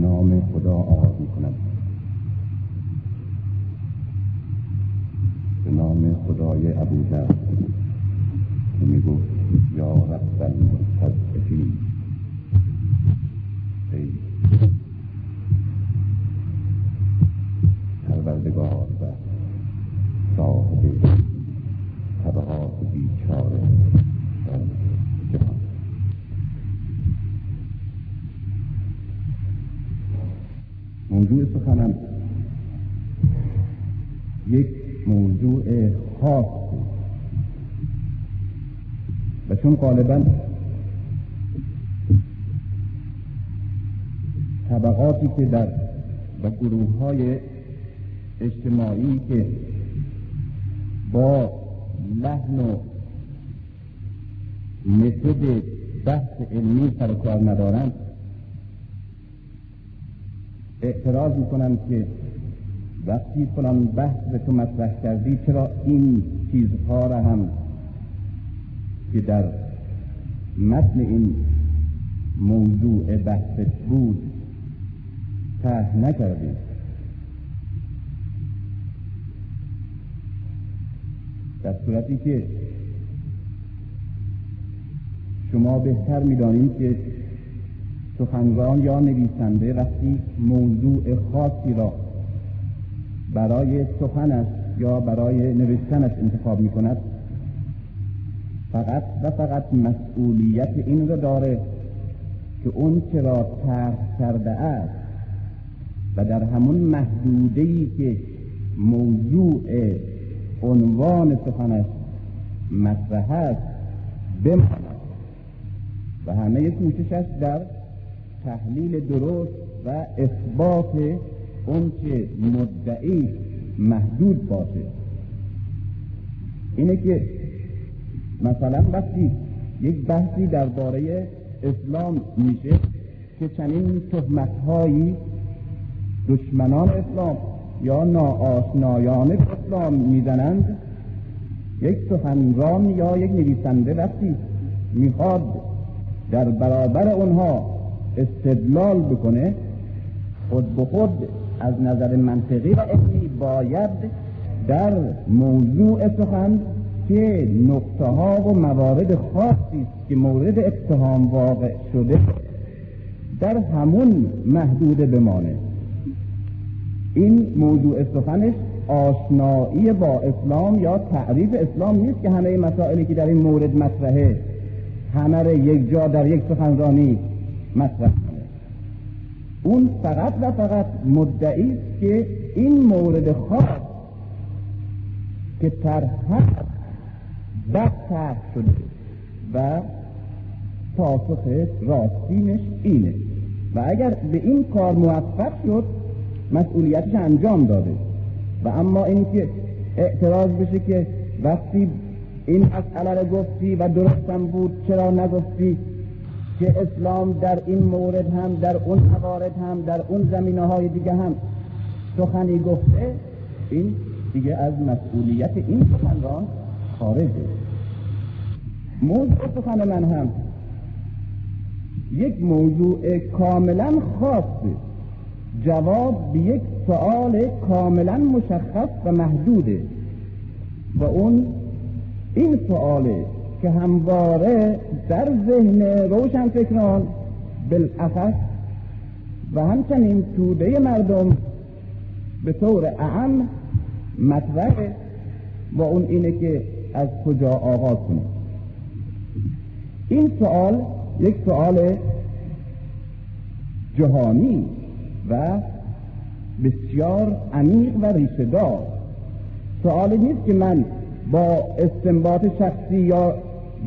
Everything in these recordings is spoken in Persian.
نام خدا آغاز می کنم به نام خدای ابوذر که می گفت یا رب المستضعفین ای پروردگار و صاحب طبقات بیچاره. موضوع سخنم یک موضوع خاص بود. و چون غالبا طبقاتی که در و گروه های اجتماعی که با لحن و متد بحث علمی سر کار ندارند اعتراض می‌کنم که وقتی فلان بحث به تو مطرح کردی چرا این چیزها را هم که در متن این موضوع بحث بود ته نکردی؟ در صورتی که شما بهتر می‌دانید که سخنران یا نویسنده وقتی موضوع خاصی را برای سخنش یا برای نوشتنش انتخاب می کند فقط و فقط مسئولیت این را داره که اون را طرح کرده است و در همون محدوده که موضوع عنوان سخنش مطرح است بماند. و همه کوششش در تحلیل درست و اثبات اون که مدعی محدود باشه. اینه که مثلا وقتی یک بحثی درباره اسلام میشه که چنین تهمتهایی دشمنان اسلام یا ناآشنایان اسلام می‌زنند یک سخنران یا یک نویسنده وقتی می‌خواد در برابر اونها استدلال بکنه خود به خود از نظر منطقی و علمی باید در موضوع سخن که نقطه ها و موارد خاصی که مورد اتهام واقع شده در همون محدوده بمانه. این موضوع سخنش آشنایی با اسلام یا تعریف اسلام نیست که همه مسائلی که در این مورد مطرحه همه یک جا در یک سخنرانی مطرح اون فقط و فقط مدعی است که این مورد خاص که طرح بد طرح شده و پاسخ راستینش اینه. و اگر به این کار موفق شد مسئولیتش انجام داده. و اما اینکه اعتراض بشه که وقتی این مسئله رو گفتی و درستم بود چرا نگفتی؟ که اسلام در این مورد هم در اون موارد هم در اون زمینه های دیگه هم سخنی گفته این دیگه از مسئولیت این سخنران خارجه. موضوع سخن من هم. یک موضوع کاملا خاصه جواب به یک سوال کاملا مشخص و محدوده. و اون این سواله که همواره در ذهن روشن فکران بالاخص و همچنین توده مردم به طور اعم مطرح و اون اینه که از کجا آغاز کنه. این سوال یک سوال جهانی و بسیار عمیق و ریشهدار سوالی نیست که من با استنباط شخصی یا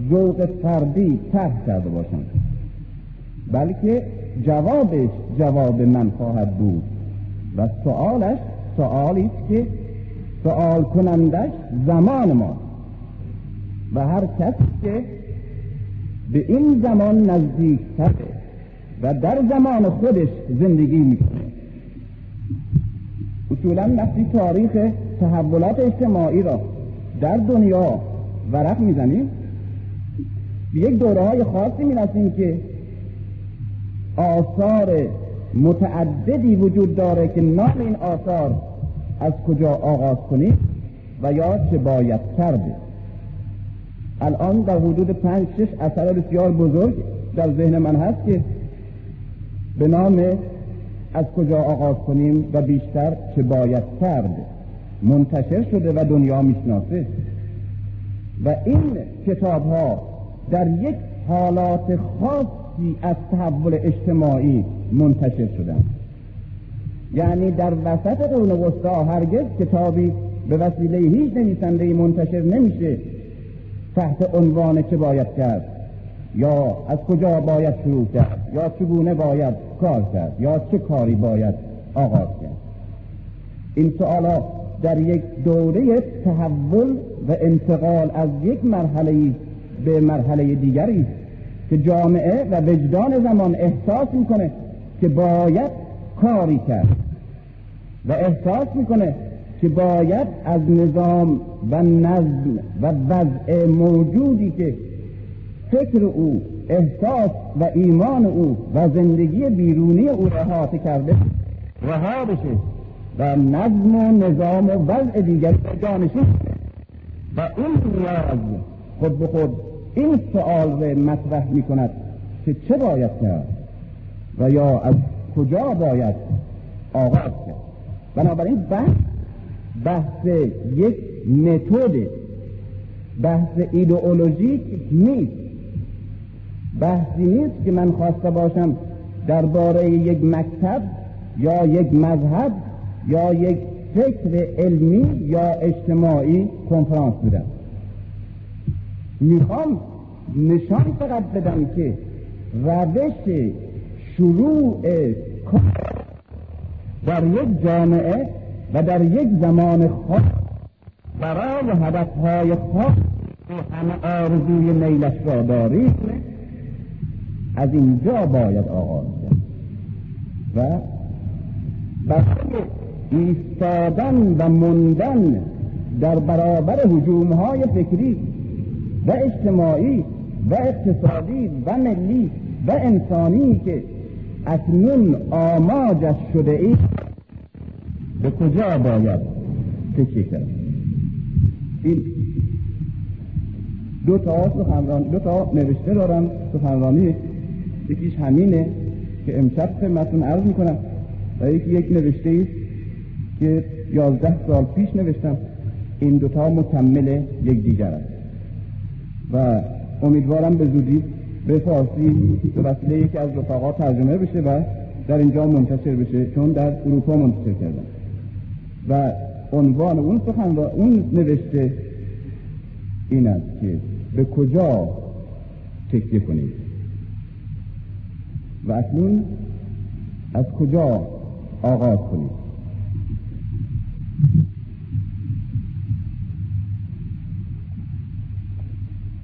ذوق فردی طرح کرده باشم بلکه جوابش جواب من خواهد بود و سوالش سوالی است که سوال کنندش زمان ما و هر کسی که به این زمان نزدیک و در زمان خودش زندگی می‌کنه. اصولا وقتی تاریخ تحولات اجتماعی را در دنیا ورق می‌زنیم به یک دوره های خاصی می‌رسیم که آثار متعددی وجود داره که نام این آثار از کجا آغاز کنید و یا چه باید کرده الان در حدود پنج شش اثر بسیار بزرگ در ذهن من هست که به نام از کجا آغاز کنیم و بیشتر چه باید کرد منتشر شده و دنیا می‌شناسه. و این کتاب ها در یک حالات خاصی از تحول اجتماعی منتشر شدن یعنی در وسط قرون وسطا هرگز کتابی به وسیله هیچ نویسنده منتشر نمیشه تحت عنوان چه باید کرد یا از کجا باید شروع کرد یا چگونه باید کار کرد یا چه کاری باید آغاز کرد. این سوالا در یک دوره تحول و انتقال از یک مرحله به مرحله دیگری که جامعه و وجدان زمان احساس می‌کنه که باید کاری کرد و احساس می‌کنه که باید از نظام و نظم و وضع موجودی که فکر او احساس و ایمان او و زندگی بیرونی او احاطه کرده رها بشه و نظم و نظام و وضع دیگری جانشین و این نیاز خود به خود این سؤال رو مطرح می کند که چه باید کرد و یا از کجا باید آغاز کرد. بنابراین بحث بحث یک متد بحث ایدئولوژیک نیست. بحثی نیست که من خواسته باشم درباره یک مکتب یا یک مذهب یا یک فکر علمی یا اجتماعی کنفرانس بدم. می‌خوام نشان فقط بدم که روش شروع در یک جامعه و در یک زمان خاص برای هدفهای خاص که همه آرزوی نیلش را دارید از اینجا باید آغاز کرد. و برای ایستادن و موندن در برابر حجوم های فکری و اجتماعی و اقتصادی و ملی و انسانی که اکنون آماجش شده ای به کجا باید تکیه کرد این دو تا سخنرانی دو تا نوشته دارم سخنرانی یکیش همینه که امشب خدمتتون عرض می‌کنم و یکی یک نوشته است که یازده سال پیش نوشتم این دوتا مکمل یک دیگر است. و امیدوارم به زودی به فارسی به وسیله یکی از رفقا ترجمه بشه و در اینجا منتشر بشه چون در اروپا منتشر کردن. و عنوان اون سخن و اون نوشته این است که به کجا تکیه کنید؟ و اکنون از کجا آغاز کنید؟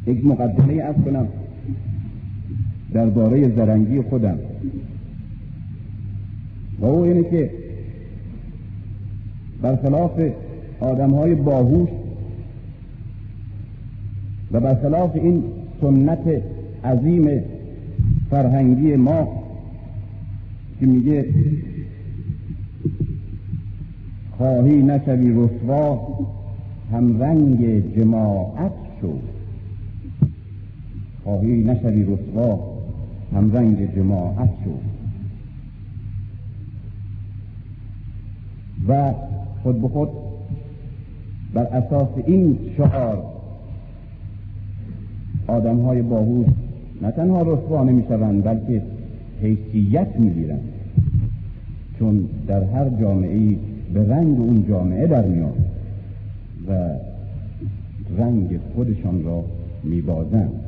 یک مقدمه از کنم درباره زرنگی خودم. و او اینه که برخلاف آدم های باهوش و برخلاف این سنت عظیم فرهنگی ما که میگه خواهی نشوی رسوا هم رنگ جماعت شو. خواهی نشوی رسوا هم رنگ جماعت شو. و خود به خود بر اساس این شعار آدم های باهوش نه تنها رسوا نمی شوند بلکه حیثیت می گیرند چون در هر جامعه به رنگ اون جامعه در میاد و رنگ خودشان را میبازند.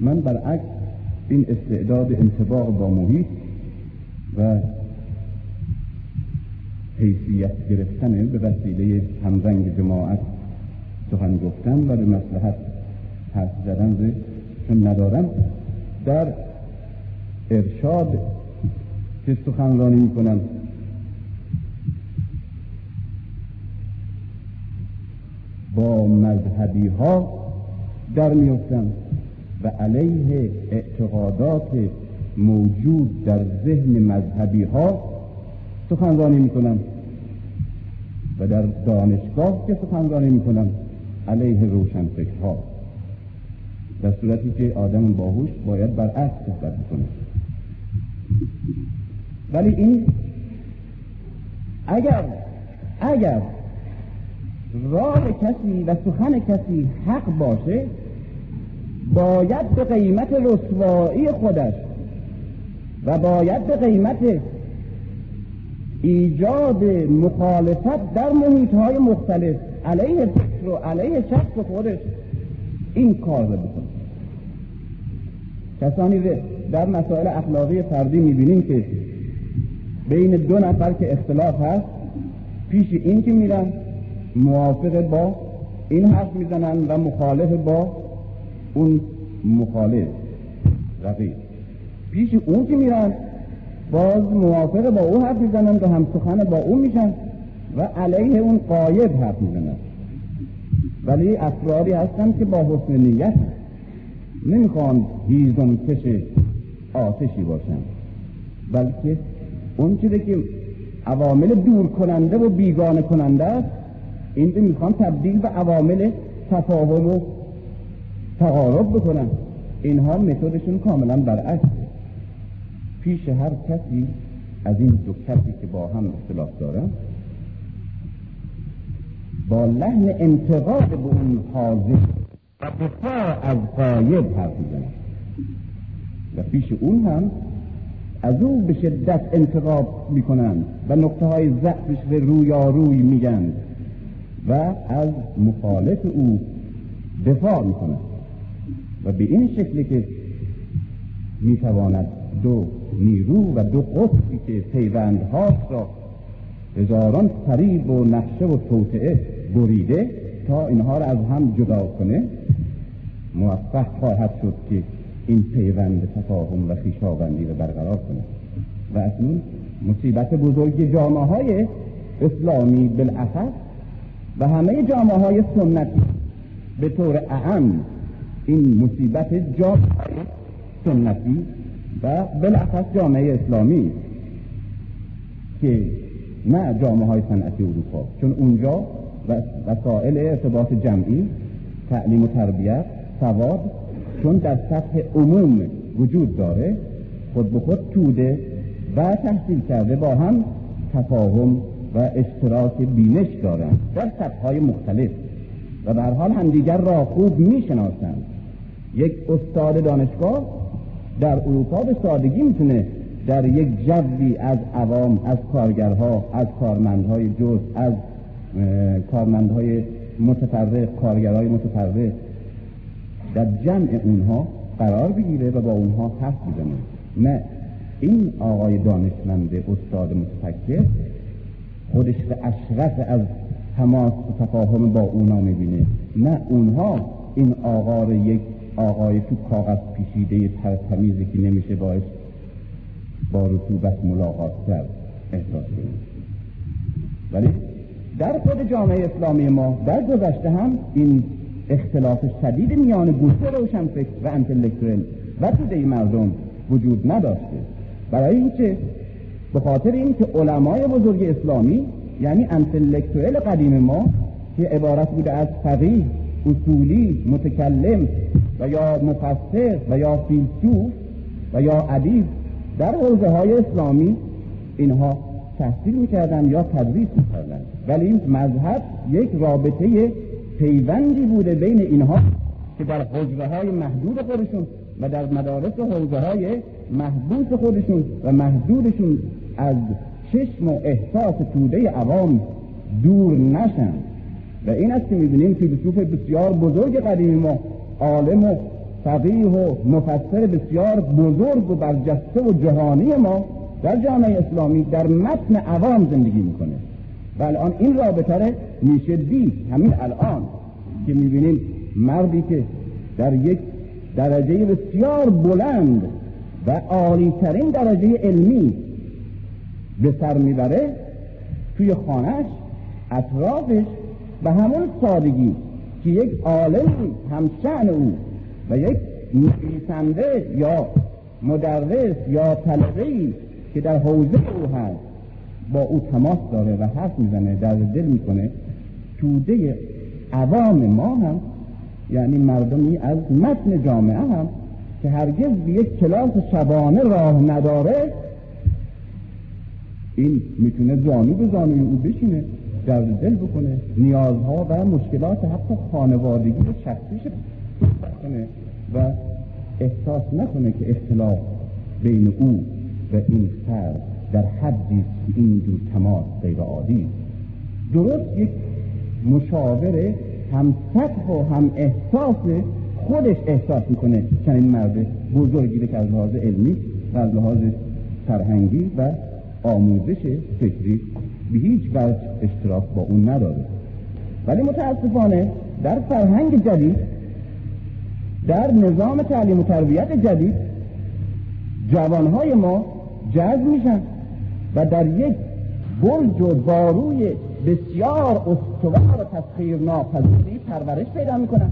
من برعکس این استعداد انتباق با محیط و حیثیت گرفتن به وسیله همرنگ جماعت سخن گفتن و به مسلحت حرف زدن چون ندارم در ارشاد که سخنرانی می‌کنم. با مذهبی ها در میفتم و علیه اعتقادات موجود در ذهن مذهبی ها سخنرانی می‌کنن و در دانشگاه که سخنرانی می‌کنن علیه روشنفکرها. در صورتی که آدم باهوش باید برعکس صحبت کنه ولی این اگر اگر راه کسی و سخن کسی حق باشه باید به قیمت رسوایی خودش و باید به قیمت ایجاد مخالفت در محیط های مختلف علیه فکر و علیه شخص خودش این کار رو بکنه. کسانی در مسائل اخلاقی فردی می‌بینیم که بین دو نفر که اختلاف هست پیش این که میرن موافق با این حرف می‌زنن و مخالف با اون مخالف رقیب. پیش اون که میرن باز موافق با او حرف می‌زنن و هم سخن با او میشن و علیه اون قاید حرف می‌زنن. ولی افرادی هستن که با حسن نیت نمی‌خوان هیزم کش آتشی باشن. بلکه اون چیزی که عوامل دور کننده و بیگانه کننده است این می‌خوان تبدیل به عوامل تفاهم و تقارب بکنن. اینها متدشون کاملا برعکس. پیش هر کسی از این دو کسی که با هم اختلاف دارن با لحن انتقاد به اون حاضر و دفاع از قاید حرف می‌زنن. و پیش اون هم از او به شدت انتقاب می‌کنند و نقطه های ضعفش به روی میگن و از مخالف او دفاع می‌کنند و به این شکلی که می‌تواند دو نیرو و دو قطبی که پیوندهاست را هزاران فریب و نقشه و توطعه بریده تا اینها را از هم جدا کنه موفق خواهد شد که این پیوند تفاهم و خیشاوندی رو برقرار کنه. و اکنون مصیبت بزرگ جامعه های اسلامی بالاخص و همه جامعه های سنتی به طور اهم این مصیبت های سنتی و بالاخص جامعه اسلامی که نه جامعه های صنعتی اروپا چون اونجا وسائل ارتباط جمعی تعلیم و تربیت سواد چون در سطح عموم وجود داره خود به خود توده و تحصیل کرده با هم تفاهم و اشتراک بینش دارند در سطح های مختلف و به حال همدیگر را خوب می‌شناسند. یک استاد دانشگاه در اروپا به سادگی می‌تونه در یک جوی از عوام از کارگرها از کارمندهای جز از کارمندهای متفرق کارگرهای متفرق در جمع اونها قرار بگیره و با اونها حرف بزنه. نه این آقای دانشمند استاد متفکر خودش به اشرف از تماس و تفاهم با اونا می‌بینه. نه اونها این آقا رو یک آقای تو کاغذ پیشیده ترتمیزی که نمیشه باش با رطوبت ملاقات کرد احساس کنیم ولی در خود جامعه اسلامی ما در گذشته هم این اختلاف شدید میان گروه روشنفکر و انتلکتوئل و توده مردم وجود نداشته. برای اینکه به خاطر اینکه علمای بزرگ اسلامی یعنی انتلکتوئل قدیم ما که عبارت بوده از فقیه اصولی متکلم و یا مفسر و یا فیلسوف و یا ادیب در حوزه های اسلامی اینها تحصیل می‌کردن یا تدریس می‌کردن. ولی این مذهب یک رابطه پیوندی بوده بین اینها که در حجره های محدود خودشون و در مدارس حوزه های محبوس خودشون و محدودشون از چشم و احساس توده عوام دور نشن. و این است که می‌بینیم فیلسوف بسیار بزرگ قدیمی ما عالم و فقیه و مفسر بسیار بزرگ و برجسته و جهانی ما در جامعه اسلامی در متن عوام زندگی می‌کنه. و الان این رابطه میشه دید. همین الان که می‌بینیم مردی که در یک درجه بسیار بلند و عالیترین درجه علمی به سر می‌بره توی خانهش اطرافش به همون سادگی. که یک عالم همشن او و یک نویسنده یا مدرس یا طلبه که در حوزه او هست با او تماس داره و حرف می‌زنه در دل می‌کنه. توده عوام ما هم یعنی مردمی از متن جامعه هم که هرگز به یک کلاس شبانه راه نداره این می‌تونه زانو به زانوی او بشینه. در دل بکنه. نیازها و مشکلات حتی خانوادگی و شخصیش کنه و احساس نکنه که اختلاف بین او و این فرد در حدی این دو تماس غیر عادی درست یک مشاور هم سطح و هم احساس خودش احساس می‌کنه چنین مرد بزرگی که از لحاظ علمی و از لحاظ فرهنگی و آموزش فکری به هیچ وجه اشتراک با اون نداره. ولی متاسفانه در فرهنگ جدید در نظام تعلیم و تربیت جدید جوانهای ما جذب میشن و در یک برج و باروی بسیار استوار و تسخیر ناپذیری پرورش پیدا می‌کنن.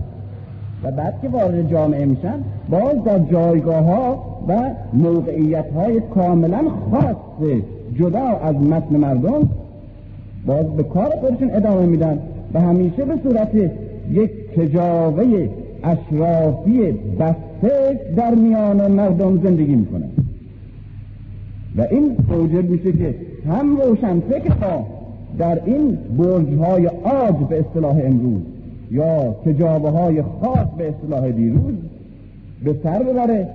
و بعد که وارد جامعه میشن باز در جایگاه ها و موقعیت های کاملا خاص جدا از متن مردم باز به کار خودشون ادامه میدن و همیشه به صورت یک تجاوه اشرافی بسته در میان مردم زندگی می‌کنن. و این موجب میشه که هم روشن فکر ها در این برج های آج به اصطلاح امروز یا تجابه های خاص به اصطلاح دیروز به سر ببره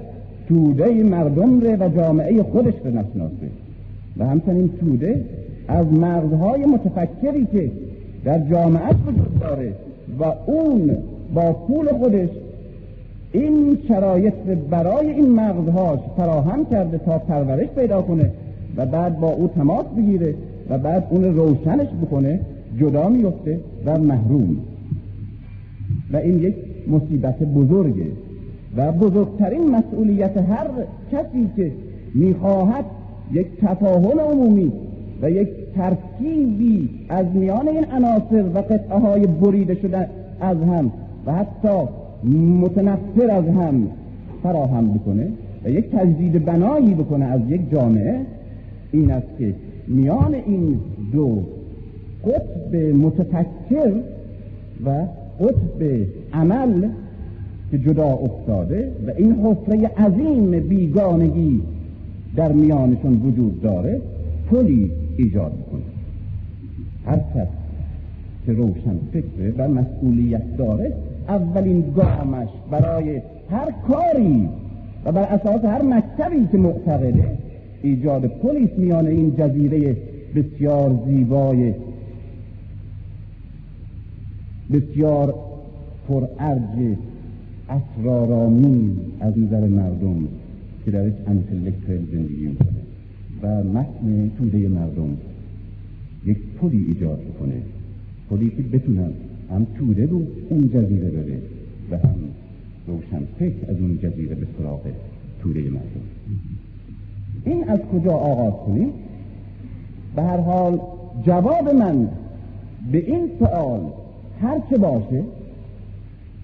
توده مردم ره و جامعه خودش به نشناسه. و همچنین توده از مردهای متفکری که در جامعه وجود داره و اون با پول خودش این شرایط برای این مغزهاش فراهم کرده تا پرورش پیدا کنه و بعد با او تماس بگیره و بعد اون روشنش بکنه جدا میفته و محروم. و این یک مصیبت بزرگه. و بزرگترین مسئولیت هر کسی که می‌خواهد یک تفاهم عمومی و یک ترکیبی از میان این عناصر و قطعه های بریده شده از هم و حتی متنفر از هم فراهم بکنه و یک تجدید بنایی بکنه از یک جامعه این است که میان این دو قطب متفکر و قطب عمل که جدا افتاده و این حفره عظیم بیگانگی در میانشون وجود داره. پلی ایجاد کنه هر کس که روشن فکره و مسئولیت داره اولین گامش برای هر کاری و بر اساس هر مکتبی که معتقده ایجاد پلیس میان این جزیره بسیار زیبای بسیار پرارج اسرارآمیز از نظر مردم که درش intellectual زندگی می‌کنه. و متن توده مردم یک پلی ایجاد بکنه. پلی که بتونن هم توده رو اون جزیره بره و هم روشن فکر از اون جزیره به سراغ توده مردم. این از کجا آغاز کنیم؟ به هر حال جواب من به این سوال هر چه باشه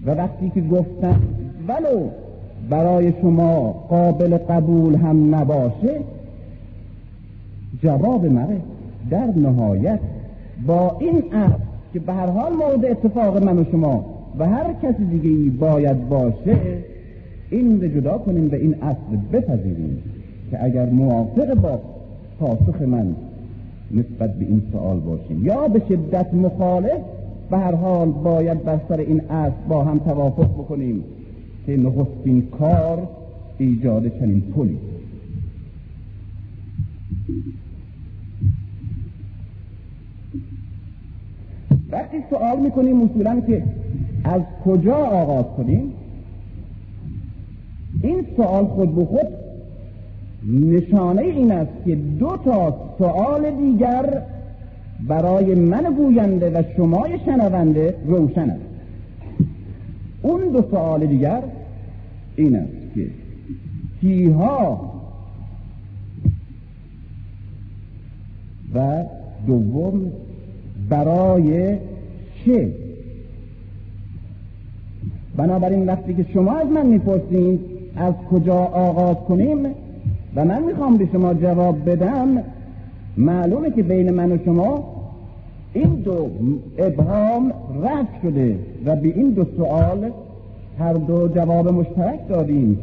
و وقتی که گفتم ولو برای شما قابل قبول هم نباشه جواب مره در نهایت با این اصل که به هر حال مورد اتفاق من و شما و هر کسی دیگه باید باشه این رو جدا کنیم و این اصل بپذیریم که اگر موافق با پاسخ من نسبت به این سوال باشیم یا به شدت مخالف به هر حال باید بر سر این اصل با هم توافق بکنیم که نخستین کار ایجاد چنین پلی وقتی سوال می‌کنیم اصولا که از کجا آغاز کنیم؟ این سوال خود به خود نشانه این است که دو تا سوال دیگر برای من گوینده و شمای شنونده روشن است. اون دو سوال دیگر این است که کیها دوم برای چه؟ بنابراین وقتی که شما از من می‌پرسید از کجا آغاز کنیم و من می‌خوام به شما جواب بدم معلومه که بین من و شما این دو ابهام رفت شده و به این دو سوال هر دو جواب مشترک دادیم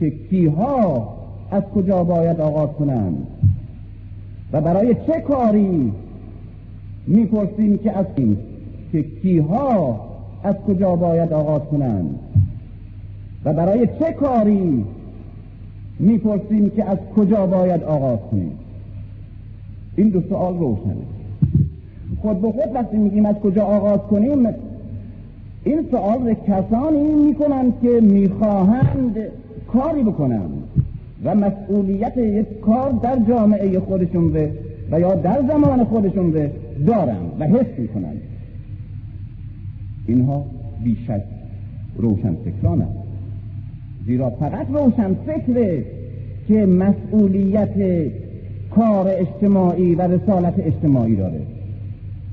که کیها از کجا باید آغاز کنند. و برای چه کاری می‌پرسیم که از این که کیها از کجا باید آغاز کنند؟ و برای چه کاری می‌پرسیم که از کجا باید آغاز کنیم؟ این دو سوال روشنه. خود به خود وقتی میگیم از کجا آغاز کنیم این سوال کسانی می‌کنند که می‌خواهند کاری بکنند. و مسئولیت یک کار در جامعه خودشون به و یا در زمان خودشون به دارند و حس می‌کنند اینها بیشک روشن فکران زیرا فقط روشن فکره که مسئولیت کار اجتماعی و رسالت اجتماعی داره.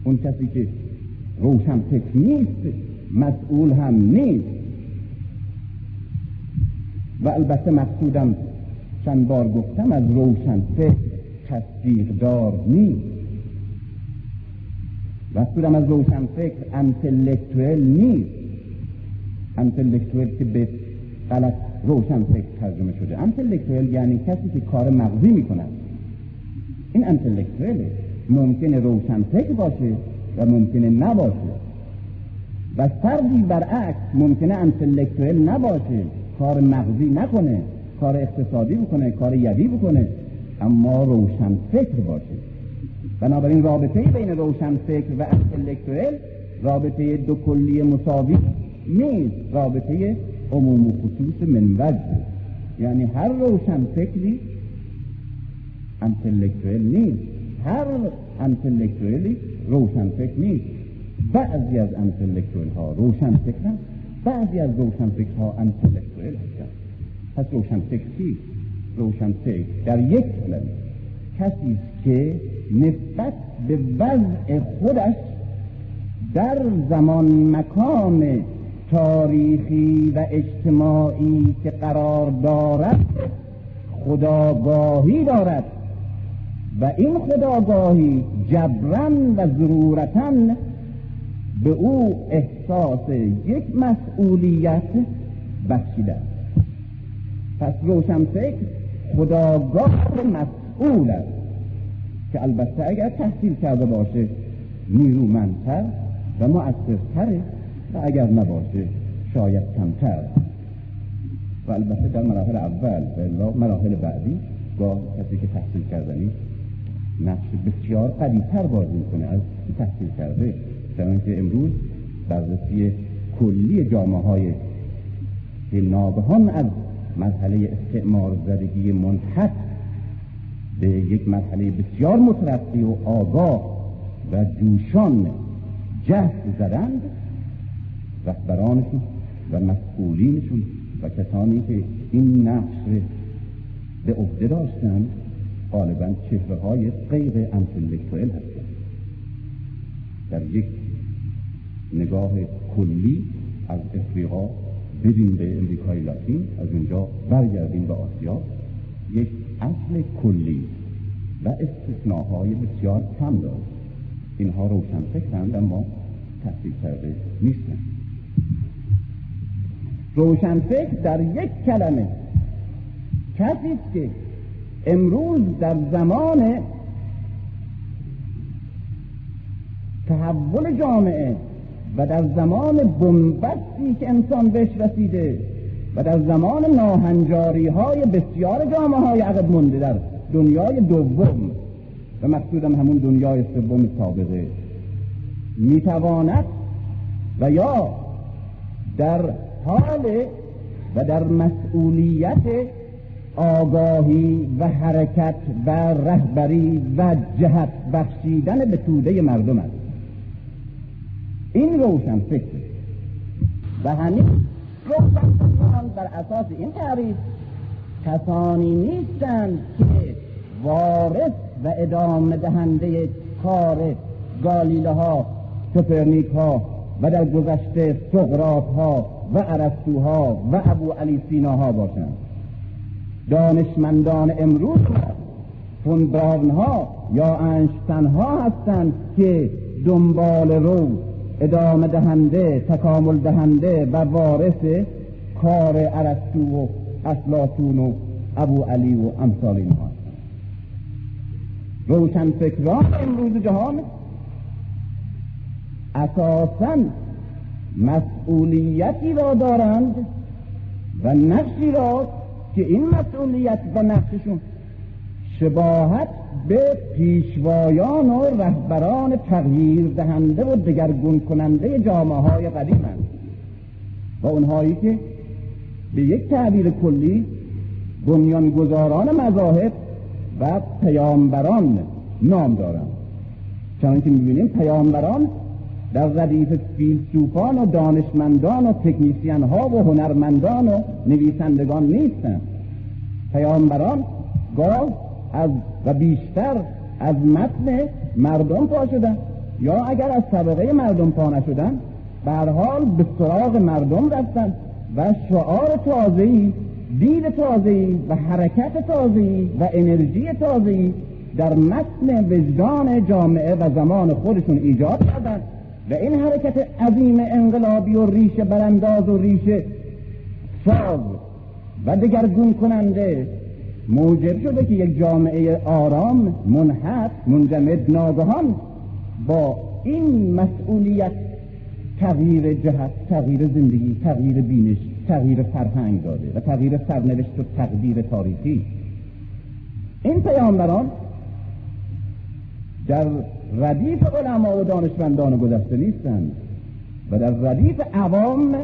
اون کسی که روشن فکر نیست مسئول هم نیست. و البته مقصودم چند بار گفتم از روشن فکر تصدیق دار نیست. مقصودم از روشن فکر انتلکتویل نیست. انتلکتویل که به غلط روشن فکر ترجمه شده. انتلکتویل یعنی کسی که کار مغزی می‌کنه این انتلکتویله ممکنه روشن فکر باشه و ممکنه نباشه. و فردی برعکس ممکنه انتلکتویل نباشه کار مغزی نکنه. کار اقتصادی بکنه کار یدی بکنه اما روشن فکر باشه. بنابراین رابطه بین روشن فکر و انتلکتویل رابطه دو کلی مساوی نیست رابطه عموم و خصوص من یعنی هر روشن فکری انتلکتویل نیست. هر انتلکتویلی روشن فکر نیست. بعضی از انتلکتویل ها روشن فکرن بعضی از روشن فکر ها انتلکتویل هستن. پس روشن فکر. در یک کلمه کسی که نسبت به وضع خودش در زمان مکان تاریخی و اجتماعی که قرار دارد خداگاهی دارد. و این خداگاهی جبران و ضرورتا به او احساس یک مسئولیت بخشیده پس روشن فکر خداگاه مسئول است که البته اگر تحصیل کرده باشه نیرومندتر و مؤثرتره و اگر نباشه شاید کمتر. و البته در مراحل اول و مراحل بعدی با کسی که تحصیل کرده نیست نقش بسیار قویتر بازی می‌کنه از تحصیل کرده. که امروز بررسی کلی جامعه های که ناگهان از مرحله استعمار زدگی منحط به یک مرحله بسیار مترقی و آگاه و جوشان جهد زدند رهبرانشون و مسئولینشون و کسانی که این نقش به عهده داشتند غالبا چهره های غیر انتلکتوئل هستند. در یک نگاه کلی از افریقا بدین به امریکای لاتین از اونجا برگردیم به آسیا. یک اصل کلی و استثناهای بسیار کم دارد اینها روشن فکرند اما تحصیل کرده نیستند. روشن فکر در یک کلمه. کسی که امروز در زمان تحول جامعه و در زمان بنبستی که انسان بهش رسیده و در زمان ناهنجاری های بسیار جامعه های عقب مونده در دنیای دوم و مقصودم همون دنیای سوم سابقه می‌تواند و یا در حال و در مسئولیت آگاهی و حرکت و رهبری و جهت بخشیدن به توده مردم است این روشن فکر. و همین روشن فکران بر اساس این تعریف کسانی نیستند که وارث و ادامه دهنده کار گالیله ها سپرنیک ها و در گذشته سقراط ها و عرستوها و ابو علی سیناها باشند. دانشمندان امروز فون ها یا انشتن ها هستند که دنبال رو ادامه دهنده تکامل دهنده و وارث کار عرستو و افلاطون و ابو علی و امثال اینها. روشن فکران امروز جهان اساسا مسئولیتی را دارند و نقشی را که این مسئولیت و نقششون شباهت به پیشوایان و رهبران تغییر دهنده و دگرگون کننده جامعه های قدیم هست و اونهایی که به یک تعبیر کلی بنیانگذاران مذاهب و پیامبران نام دارند. چون که می‌بینیم پیامبران در ردیف فیلسوفان و دانشمندان و تکنیسیان ها و هنرمندان و نویسندگان نیستند. پیامبران گاه از و بیشتر از متن مردم پا شدن. یا اگر از طبقه مردم پا نشدن به حال به سراغ مردم رفتن و شعار تازه‌ای دید تازه‌ای و حرکت تازه‌ای و انرژی تازه‌ای در متن وجدان جامعه و زمان خودشون ایجاد کردند و این حرکت عظیم انقلابی و ریشه برانداز و ریشه ساز و دگرگون کننده موجب شده که یک جامعه آرام منحط منجمد ناگهان با این مسئولیت تغییر جهت تغییر زندگی تغییر بینش تغییر فرهنگ داده و تغییر سرنوشت و تقدیر تاریخی. این پیامبران در ردیف علما و دانشمندان گذشته نیستند و در ردیف عوام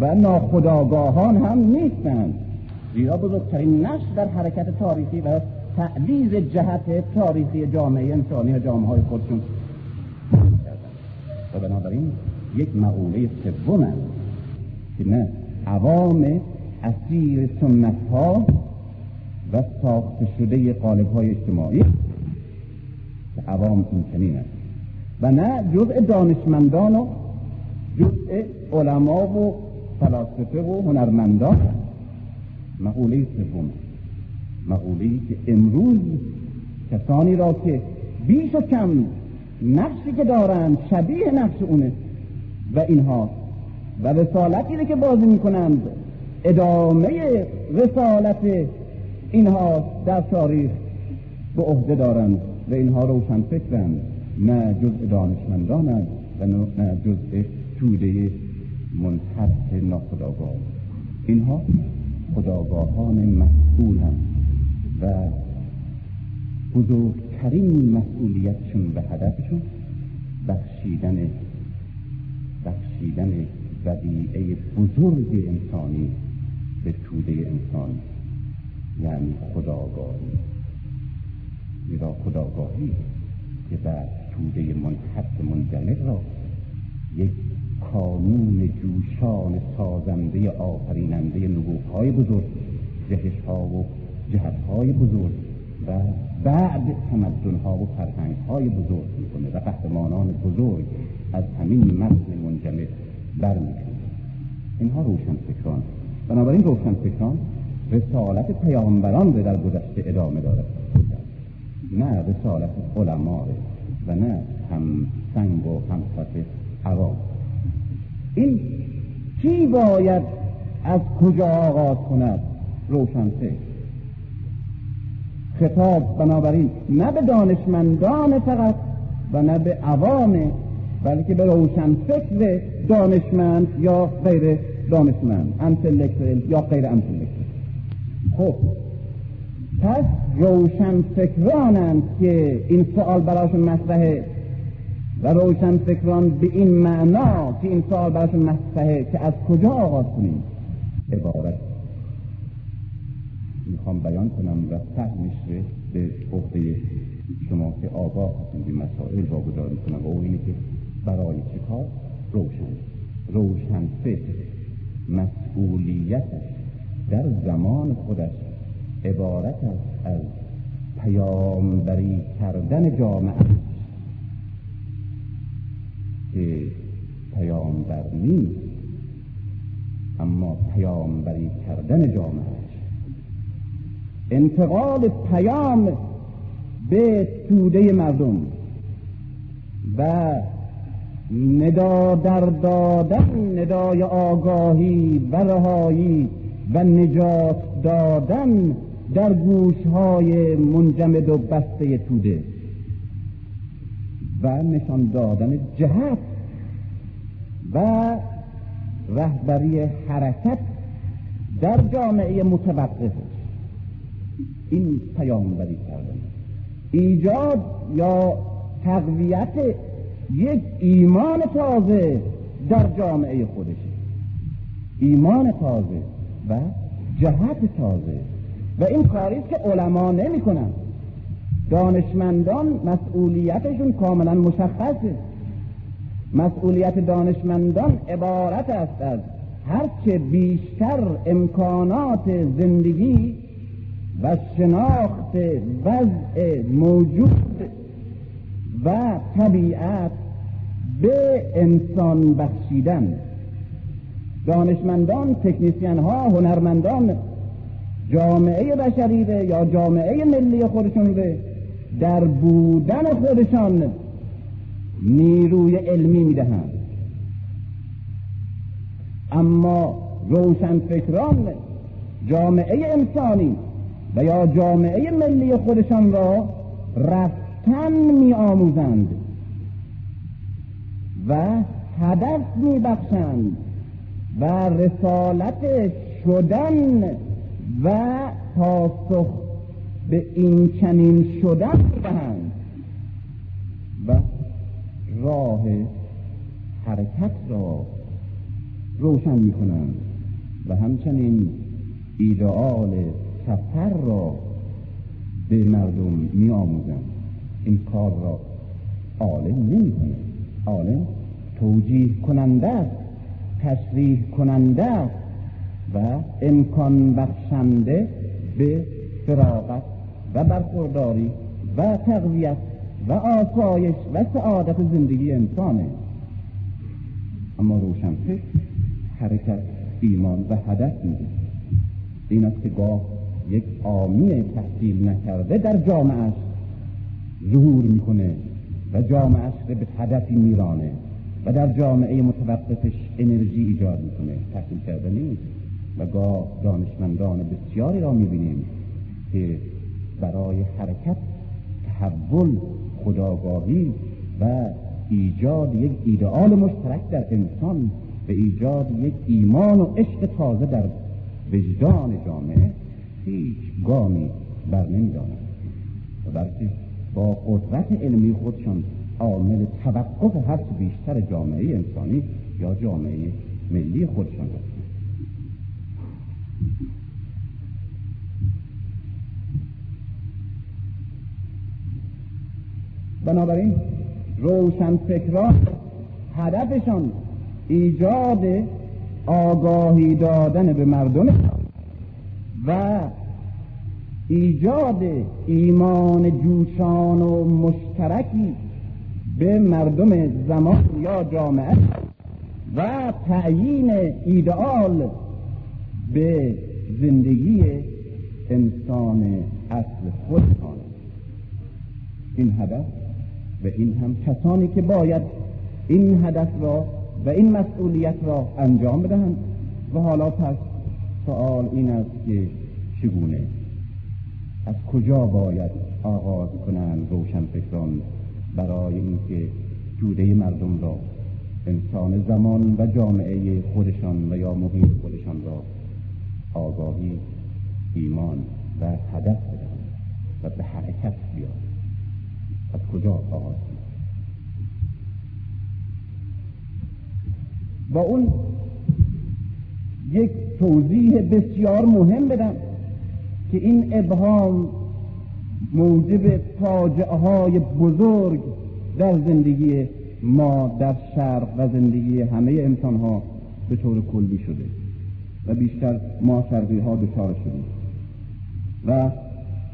و ناخداگاهان هم نیستند. زیرا بزرگترین نقش در حرکت تاریخی و تعلیز جهت تاریخی جامعه انسانی و جامعه های خودشون و بنابراین یک مقوله سوم که نه عوام اسیر سنت ها و ساخته شده قالب های اجتماعی که عوام این چنین است. و نه جزء دانشمندان و جزء علما و فلاسفه و هنرمندان. مقوله سوم. مقوله که امروز کسانی را که بیش و کم نقشی که دارند شبیه نقش اونه و اینها و رسالتی که بازی می‌کنند ادامه رسالت اینها در تاریخ به عهده دارند و اینها روشن فکرند. نه جزء دانشمندانند و نه جزء توده منحط ناخداگاه اینها خداگاهان مسئول هم و بزرگترین مسئولیتشون به هدفشون بخشیدن بخشیدن ودیعه بزرگ انسانی به توده انسان یعنی خداگاهی. زیرا خداگاهی که در توده منحط منجمد را یک کانون جوشان سازنده آفریننده های بزرگ جهش ها و جهت های بزرگ و بعد تمدن ها و فرهنگ های بزرگ می‌کنه و قهرمانان بزرگ از همین متن منجمد برمیکنه اینها روشن فکران بنابراین روشن فکران رسالت پیامبران رو در گذشته ادامه دارد نه رسالت علما و نه هم سنگ و هم عوام. این چی باید از کجا آغاز کند؟ روشن خطاب بنابراین نه به دانشمندان فقط و نه به عوام بلکه به روشن فکر دانشمند یا غیر دانشمند انتلکتوال یا غیر انتلکتوال خب پس روشن فکرانند که این سوال براشون مطرحه. و روشن فکران به این معنا که این سوال براشون مطرحه که از کجا آغاز کنیم؟ عبارت می‌خوام بیان کنم و فهمش به عهده شما که آگاه این مسائل واگذار می‌کنم و او اینه که برای چه کار؟ روشن. روشن فکر. مسئولیتش در زمان خودش عبارت است از پیامبری کردن جامعه. که پیامبر نیست اما پیامبری کردن جامعه انتقال پیام به توده مردم و ندا در دادن ندای آگاهی و رهایی و نجات دادن در گوشهای منجمد و بسته توده. و نشان دادن جهت و رهبری حرکت در جامعه متوقف. این پیامبری کردن. ایجاد یا تقویت یک ایمان تازه در جامعه خودشه ایمان تازه و جهت تازه. و این کاری که علما نمی کنن. دانشمندان مسئولیتشون کاملا مشخصه. مسئولیت دانشمندان عبارت است از هرچه بیشتر امکانات زندگی و شناخت وضع موجود و طبیعت به انسان بخشیدن. دانشمندان تکنیسیان ها هنرمندان جامعه بشری یا جامعه ملی خودشون به در بودن خودشان نیروی علمی می‌دهند. اما روشنفکران جامعه انسانی و یا جامعه ملی خودشان را رفتن می آموزند و هدف می بخشند و رسالت شدن و پاسخ به این چنین شدن می دهند و راه حرکت را روشن می کنند و همچنین ایدئال سفر را به مردم می آموزند این کار را عالم کنه عالم توجیه کننده است تشریح کننده و امکان بخشنده به فراغت و برخورداری و تقویت و آسایش و سعادت زندگی انسانه. اما روشنفکر حرکت ایمان و هدف میده. این است که گاه یک آمی تحصیل نکرده در جامعه ظهور می‌کنه و جامعه به هدفی میرانه و در جامعه متوقفش انرژی ایجاد می‌کنه. تحصیل کرده نیست و گاه دانشمندان بسیاری را می‌بینیم که برای حرکت تحول خداگاهی و ایجاد یک ایدئال مشترک در انسان به ایجاد یک ایمان و عشق تازه در وجدان جامعه هیچ گامی بر نمی‌دانند و بلکه با قدرت علمی خودشان عامل توقف هرچه بیشتر جامعه انسانی یا جامعه ملی خودشان هستند. بنابراین روشنفکران هدفشان ایجاد آگاهی دادن به مردم و ایجاد ایمان جوشان و مشترکی به مردم زمان یا جامعه و تعیین ایدئال به زندگی انسان اصل خودشان این هدف و این هم کسانی که باید این هدف را و این مسئولیت را انجام بدهند. و حالا پس سوال این است که چگونه؟ از کجا باید آغاز کنند روشنفکران برای اینکه جوده مردم را انسان زمان و جامعه خودشان و یا محیط خودشان را آگاهی ایمان و هدف بدهند و به حرکت از کجا؟ آغاز با اون یک توضیح بسیار مهم بدم که این ابهام موجب فاجعه های بزرگ در زندگی ما در شرق و زندگی همه انسان ها به طور کلی شده و بیشتر ما شرقی ها دچار شدیم و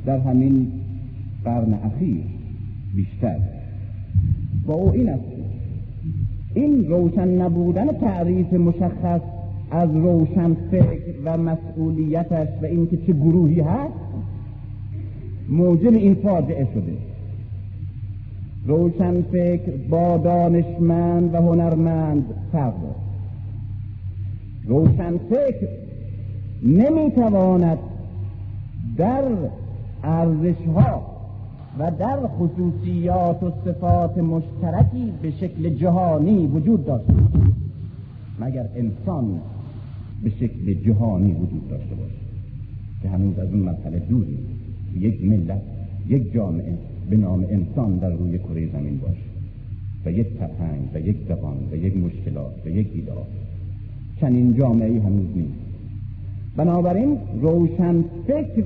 در همین قرن اخیر بیشتر. با او این است. این روشن نبودن تعریف مشخص از روشن فکر و مسئولیتش و اینکه چه گروهی هست موجب این فاجعه شده. روشن فکر با دانشمند و هنرمند فرق روشن فکر نمی‌تواند در ارزش ها و در خصوصیات و صفات مشترکی به شکل جهانی وجود داشته مگر انسان به شکل جهانی وجود داشته باشه که هنوز از اون مرحله دوری یک ملت یک جامعه به نام انسان در روی کره زمین باشه و یک فرهنگ و یک زبان و یک مشکلات و یک ایدار چنین جامعه هنوز نیست. بنابراین روشن فکر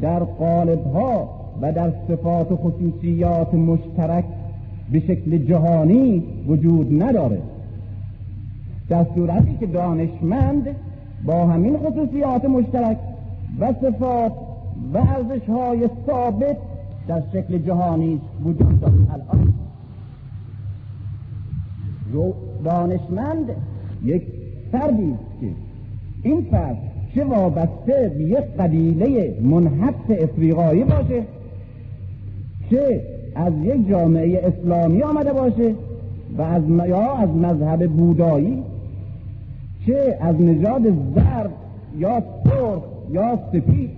در قالب ها و در صفات و خصوصیات مشترک به شکل جهانی وجود نداره. در صورتی که دانشمند با همین خصوصیات مشترک و صفات و ارزش های ثابت در شکل جهانی وجود دارد. الان دانشمند یک فردی است که این فرد چه وابسته به یک قبیله منحط افریقایی باشه چه از یک جامعه اسلامی آمده باشه و از یا از مذهب بودایی چه از نژاد زرد یا سرخ یا سفید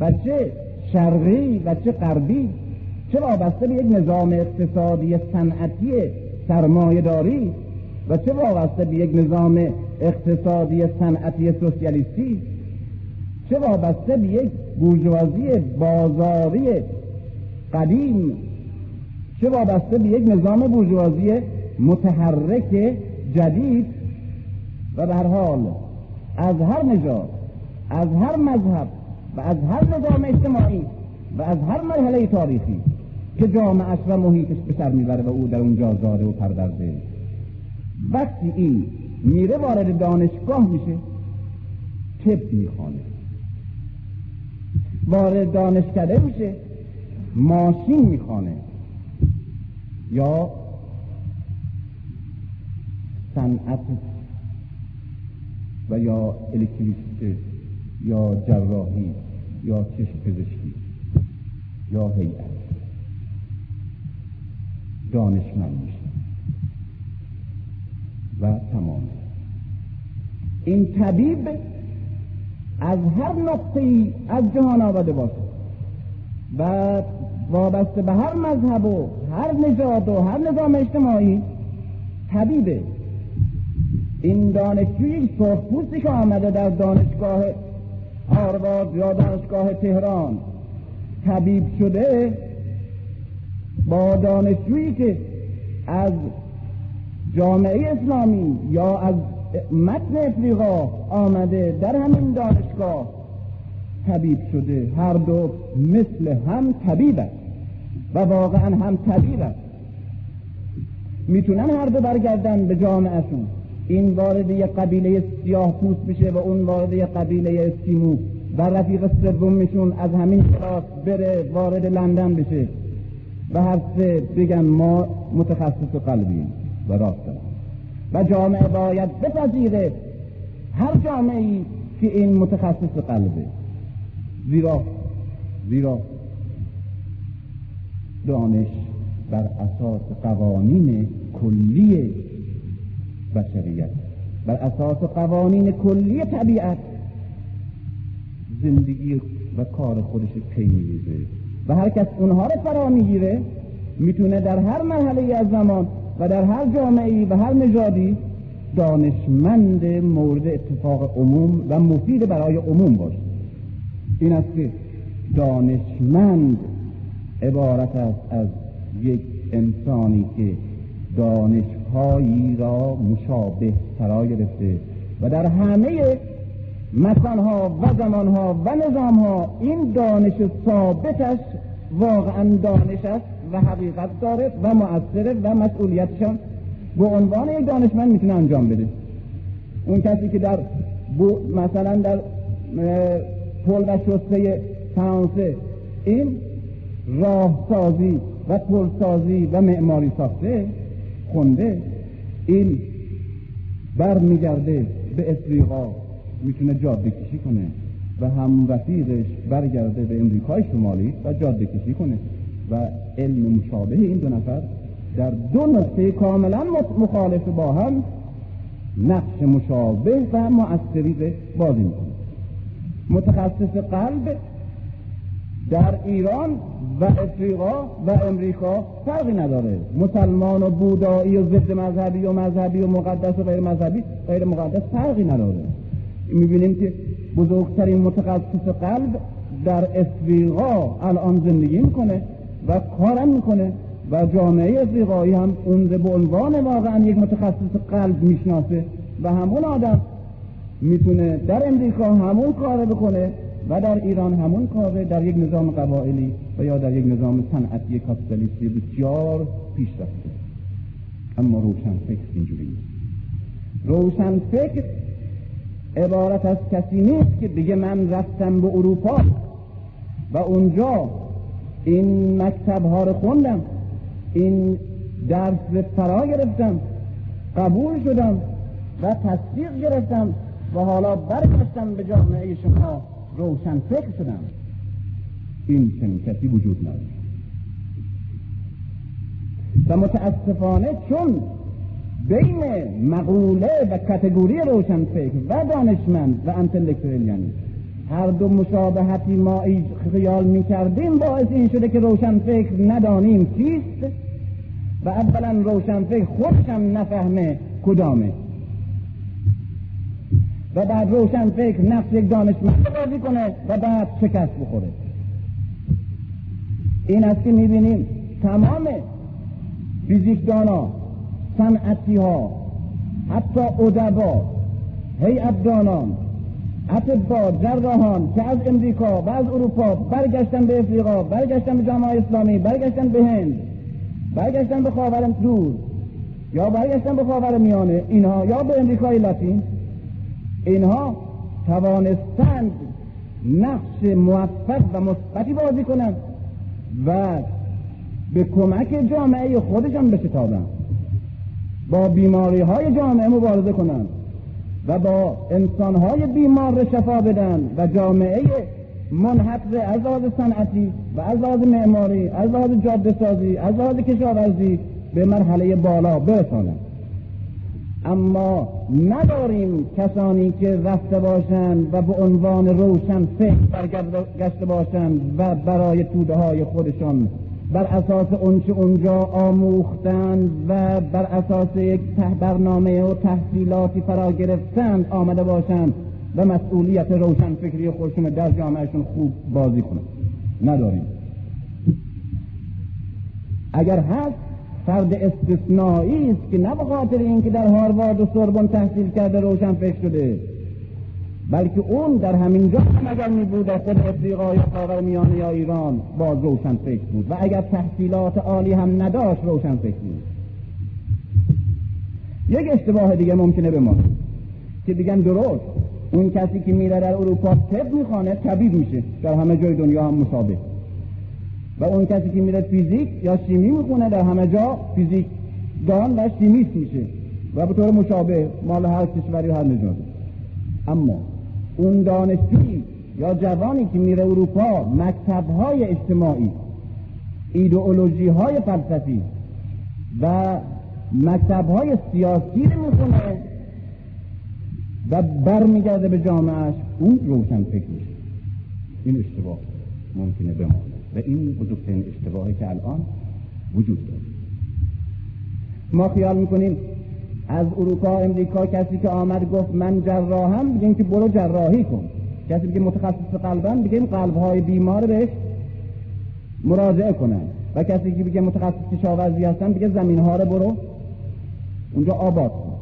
و چه شرقی و چه غربی چه وابسته به یک نظام اقتصادی صنعتی سرمایهداری و چه وابسته به یک نظام اقتصادی صنعتی سوسیالیستی چه وابسته به یک بورژوازی بازاری قدیم. چه وابسته به یک نظام بورژوازی متحرک جدید و در حال از هر نژاد از هر مذهب و از هر نظام اجتماعی و از هر مرحله تاریخی که جامعه و محیطش به سر می‌بره و او در اونجا زاده و پردرده. وقتی این میره وارد دانشگاه میشه طب می‌خوانه وارد دانشکده میشه ماشین می‌خوانه. یا صنعت و یا الکتریسته یا جراحی یا چشم پزشکی یا هیئت. دانشمند میشه. و تمام. این طبیب از هر نقطه از جهان آمده باشه. و وابسته به هر مذهب و هر نژاد و هر نظام اجتماعی طبیبه این دانشجوی سرخپوستی که آمده در دانشگاه هاروارد یا دانشگاه تهران طبیب شده با دانشجویی که از جامعه اسلامی یا از متن افریقا آمده در همین دانشگاه طبیب شده. هر دو مثل هم طبیب است. و واقعا هم طبیب است. می‌تونن هر دو برگردن به جامعهشون این وارد یک قبیله سیاه پوست بشه و اون وارد یک قبیله اسکیمو و رفیق سومشون از همین کلاس بره وارد لندن بشه. و هر سه بگن ما متخصص قلبیم و راست و جامعه باید بپذیره هر جامعه ای که این متخصص قلبه. زیرا زیرا دانش بر اساس قوانین کلی بشریت بر اساس قوانین کلی طبیعت زندگی و کار خودش پی می‌گیره و هر کس اونها رو فرا می‌گیره می‌تونه در هر مرحله از زمان و در هر جامعه و هر نژادی دانشمند مورد اتفاق عموم و مفید برای عموم باشه. این است که دانشمند عبارت است از یک انسانی که دانشهایی را مشابه فرا گرفته و در همه مکانها و زمانها و نظامها این دانش ثابتش واقعا دانش است و حقیقت داره و مؤثره و مسئولیتشان به عنوان یک دانشمند می‌تونه انجام بده. اون کسی که در مثلا در پل و شسته فرانسه این راه سازی و پل سازی و معماری ساخته خونده این بر میگرده به افریقا می‌تونه جاده کشی کنه و هم رفیقش برگرده به امریکای شمالی و جاده کشی کنه و علم مشابه این دو نفر در دو نقطه کاملا مخالف با هم نقش مشابه و مؤثری بازی می‌کنه. متخصص قلب در ایران و افریقا و امریکا فرقی نداره. مسلمان و بودایی و ضد مذهبی و مذهبی و مقدس و غیر مذهبی غیر مقدس فرقی نداره. می‌بینیم که بزرگترین متخصص قلب در افریقا الان زندگی می‌کنه و کارم می‌کنه و جامعه افریقایی هم اون به عنوان واقعا یک متخصص قلب می‌شناسه و همون آدم می‌تونه در امریکا همون کار بکنه و در ایران همون کار در یک نظام قبائلی و یا در یک نظام صنعتی کاپیتالیستی بسیار پیش رفته. اما روشن فکر اینجوری نیست. روشن فکر عبارت از کسی نیست که دیگه من رفتم به اروپا و اونجا این مکتب ها رو خوندم این درس به فرا گرفتم قبول شدم و تصدیق گرفتم و حالا برگشتم به جامعه شما. روشن فکر شدم. این چنین کسی وجود نداره و متاسفانه چون بین مقوله و کتگوری روشن فکر و دانشمند و انتلکتویل یعنی هر دو مشابهتی ما خیال می کردیم باعث این شده که روشن فکر ندانیم چیست؟ و اولا روشن فکر خودشم نفهمه کدامه. و بعد روشن فکر نفس یک دانشمند بازی کنه و بعد شکست بخوره. این است که می‌بینیم تمام فیزیکدانا صنعتی ها حتی ادبا هیئتدانان اطبا جراحان که از امریکا و از اروپا برگشتن به افریقا برگشتن به جامعه اسلامی برگشتن به هند برگشتن به خاور دور یا برگشتن به خاور میانه اینها یا به امریکای لاتین اینها توانستند نقش موفق و مثبتی بازی کنند و به کمک جامعه خودشان بشتابند. با بیماری های جامعه مبارزه کنند و با انسان های بیمار شفا بدن و جامعه منحطه از لحاظ صنعتی و از معماری از جاده سازی از کشاورزی به مرحله بالا برسانند اما نداریم کسانی که رفته باشند و به عنوان روشن فکر برگشته باشند و برای توده های خودشان. بر اساس اونچه اونجا آموختند و بر اساس یک برنامه و تحصیلاتی فرا گرفتند آمده باشند و مسئولیت روشن فکری خودشون در جامعهشون خوب بازی کنند. نداریم. اگر هست فرد استثنایی است که نه به خاطر اینکه در هاروارد و سوربن تحصیل کرده روشن فکر شده بلکه اون در همین جا هم اگر می بود در یا خاور میانه یا ایران باز روشن فکر بود و اگر تحصیلات عالی هم نداشت روشن فکر بود. یک اشتباه دیگه ممکنه ما که بگن درست اون کسی که میره در اروپا طب می‌خوانه طبیب میشه در همه جای دنیا هم مشابه و اون کسی که میره فیزیک یا شیمی می‌خونه در همه جا فیزیک دان و شیمیست میشه و به طور مشابه مال هر کشوری هر اما اون دانشجویی یا جوانی که میره اروپا مکتب های اجتماعی ایدئولوژی های فلسفی و مکتب های سیاسی می‌خونه و برمیگرده به جامعهش اون روشن فکر میشه. این اشتباه ممکنه بمانه و این بزرگترین اشتباهی که الان وجود داره. ما خیال می‌کنیم از اروپا امریکا کسی که آمد گفت من جراحم بگیم که برو جراحی کن. کسی که متخصص قلبن بگیم قلبهای بیمار بهش مراجعه کنن. و کسی که بگه متخصص کشاورزی هستن بگه زمین ها رو برو اونجا آباد کن.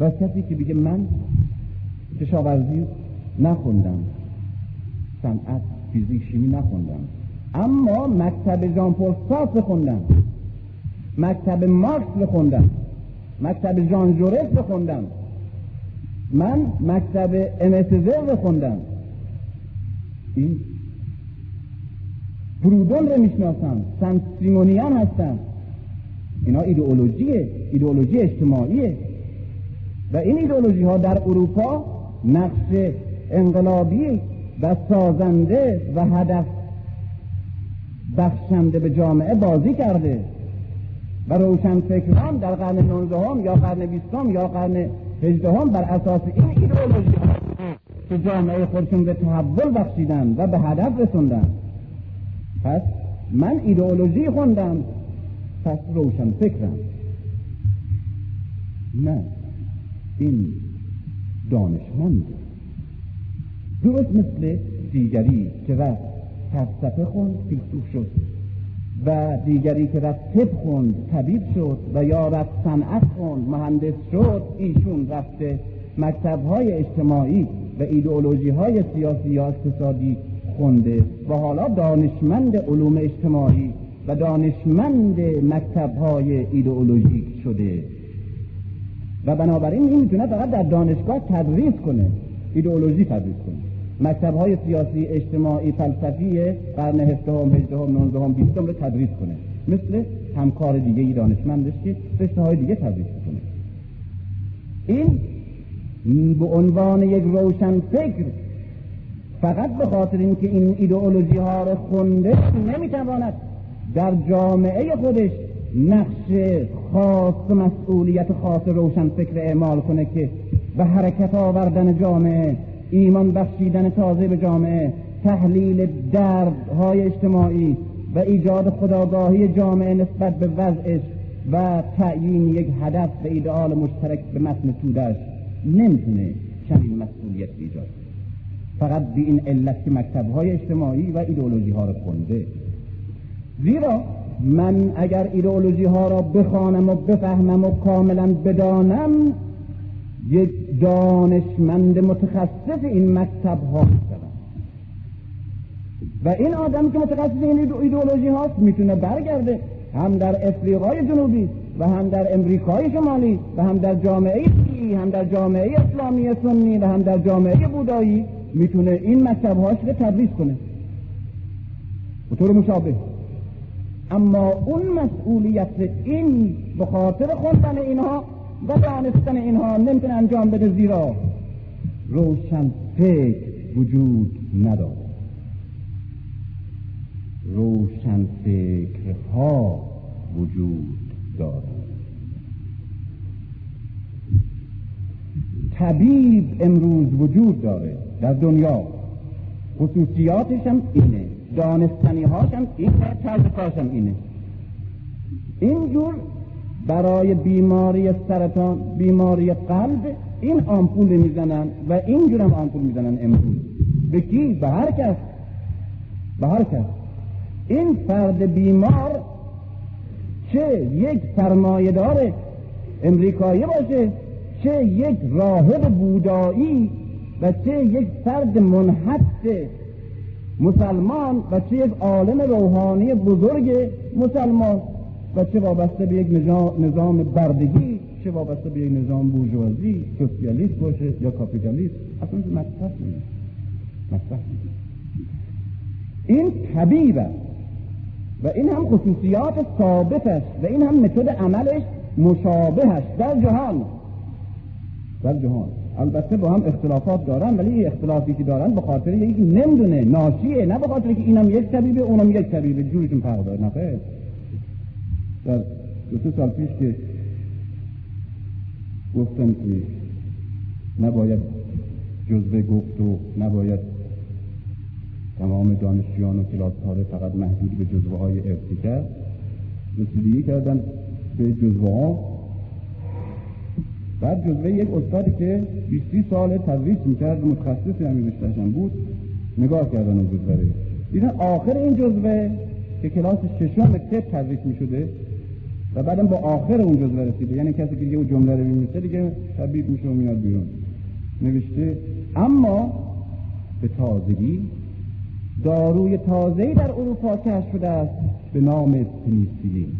و کسی که بگه من کشاورزی نخوندم صنعت فیزیک شیمی نخوندم. اما مکتب ژان پل سارتر مکتب مارکس بخوندم. مکتب ژان جورس بخوندم. من مکتب امسزر بخوندم. این برودون رو می‌شناسم. سن سیمونیان هستم. اینا ایدئولوژیه. ایدئولوژی اجتماعیه. و این ایدئولوژی ها در اروپا نقش انقلابی و سازنده و هدف بخشنده به جامعه بازی کرده. و روشن فکران در قرن 19 یا قرن 20 یا قرن 18 بر اساس این ایدئولوژی که جامعه خودشون به تحول بخشیدن و به هدف رسوندن. پس من ایدئولوژی خوندم پس روشن فکرم. نه این دانشمند. درست مثل دیگری که رفت فلسفه خوند فیلسوف شد. و دیگری که رفت طب خوند طبیب شد. و یا رفت صنعت خوند مهندس شد. ایشون رفته مکتب های اجتماعی و ایدئولوژی های سیاسی یا اقتصادی خونده. و حالا دانشمند علوم اجتماعی و دانشمند مکتب های ایدئولوژیک شده. و بنابراین این می‌تونه فقط در دانشگاه تدریس کنه ایدئولوژی تدریس کنه. مکتب های سیاسی اجتماعی فلسفی قرن هفدهم هجدهم نوزدهم بیستم رو تدریس کنه. مثل همکار دیگه ای دانشمندش که رشته های دیگه تدریس کنه این به عنوان یک روشن فکر فقط به خاطر اینکه این ایدئولوژی ها رو خونده نمی‌تواند در جامعه خودش نقش خاص مسئولیت خاص روشن فکر اعمال کنه که به حرکت آوردن جامعه ایمان بخشیدن تازه به جامعه تحلیل دردهای اجتماعی و ایجاد خداگاهی جامعه نسبت به وضعش و تعیین یک هدف و ایدئال مشترک به متن تودش نمی‌تونه چنین مسئولیت ایجاد فقط به این علت که مکتبهای اجتماعی و ایدئولوژی ها رو خونده. زیرا من اگر ایدئولوژی ها را بخوانم و بفهمم و کاملا بدانم یک دانشمند متخصص این مکتب ها و این آدم که متخصص این ایدئولوژی هاست می‌تونه برگرده هم در افریقای جنوبی و هم در امریکای شمالی و هم در جامعه هم در جامعه اسلامی سنی و هم در جامعه بودایی می‌تونه این مکتب هاش رو تدریس کنه. به طور مشابه. اما اون مسئولیت این به خاطر خوندن اینها و دانستن اینها نمی‌تونه انجام بده زیرا روشن فکر وجود نداره روشن فکرها وجود دارد طبیب امروز وجود داره در دنیا. خصوصیاتش هم اینه دانستنی هاشم اینه طرز کارشم اینه. اینجور برای بیماری سرطان بیماری قلب این آمپول می‌زنن و اینجور هم آمپول می‌زنن امروز. به کی؟ به هر کس. به هر کس. این فرد بیمار چه یک سرمایهدار امریکایی باشه چه یک راهب بودایی و چه یک فرد منحط مسلمان و چه یک عالم روحانی بزرگ مسلمان. و چه وابسته به یک نظام بردگی چه وابسته به یک نظام بورژوازی سوسیالیست باشه یا کاپیتالیست اصلا مطرح نیست. مطرح این طبیب است و این هم خصوصیات ثابتش و این هم متد عملش مشابهش در جهان. در جهان. البته با هم اختلافات دارن ولی اختلافی که دارن به خاطر یک نمی‌دونه ناشیه نه به خاطر که اینم یک طبیبه اونم یک طبیبه. جورشون فرق داره. نه در دو سه سال پیش که گفتن که نباید جزوه گفت و نباید تمام دانشجویان و کلاس ها فقط محدود به جزوه های ارسی کرد رسیدگی کردن به جزوه ها بعد جزوه یک استادی که 20 سال تدریس می‌کرد متخصص همین رشتهشم بود نگاه کردن اون جزوه دیدن آخر این جزوه که کلاس ششم تب تدریس می‌شده و بعدم با آخر اون جزوه رسیده. یعنی کسی که دیگه اون جمله رو میمیسه دیگه تبدیل میشه و میاد بیرون. نوشته اما به تازگی داروی تازه‌ای در اروپا کشف شده است به نام پنیسیلین.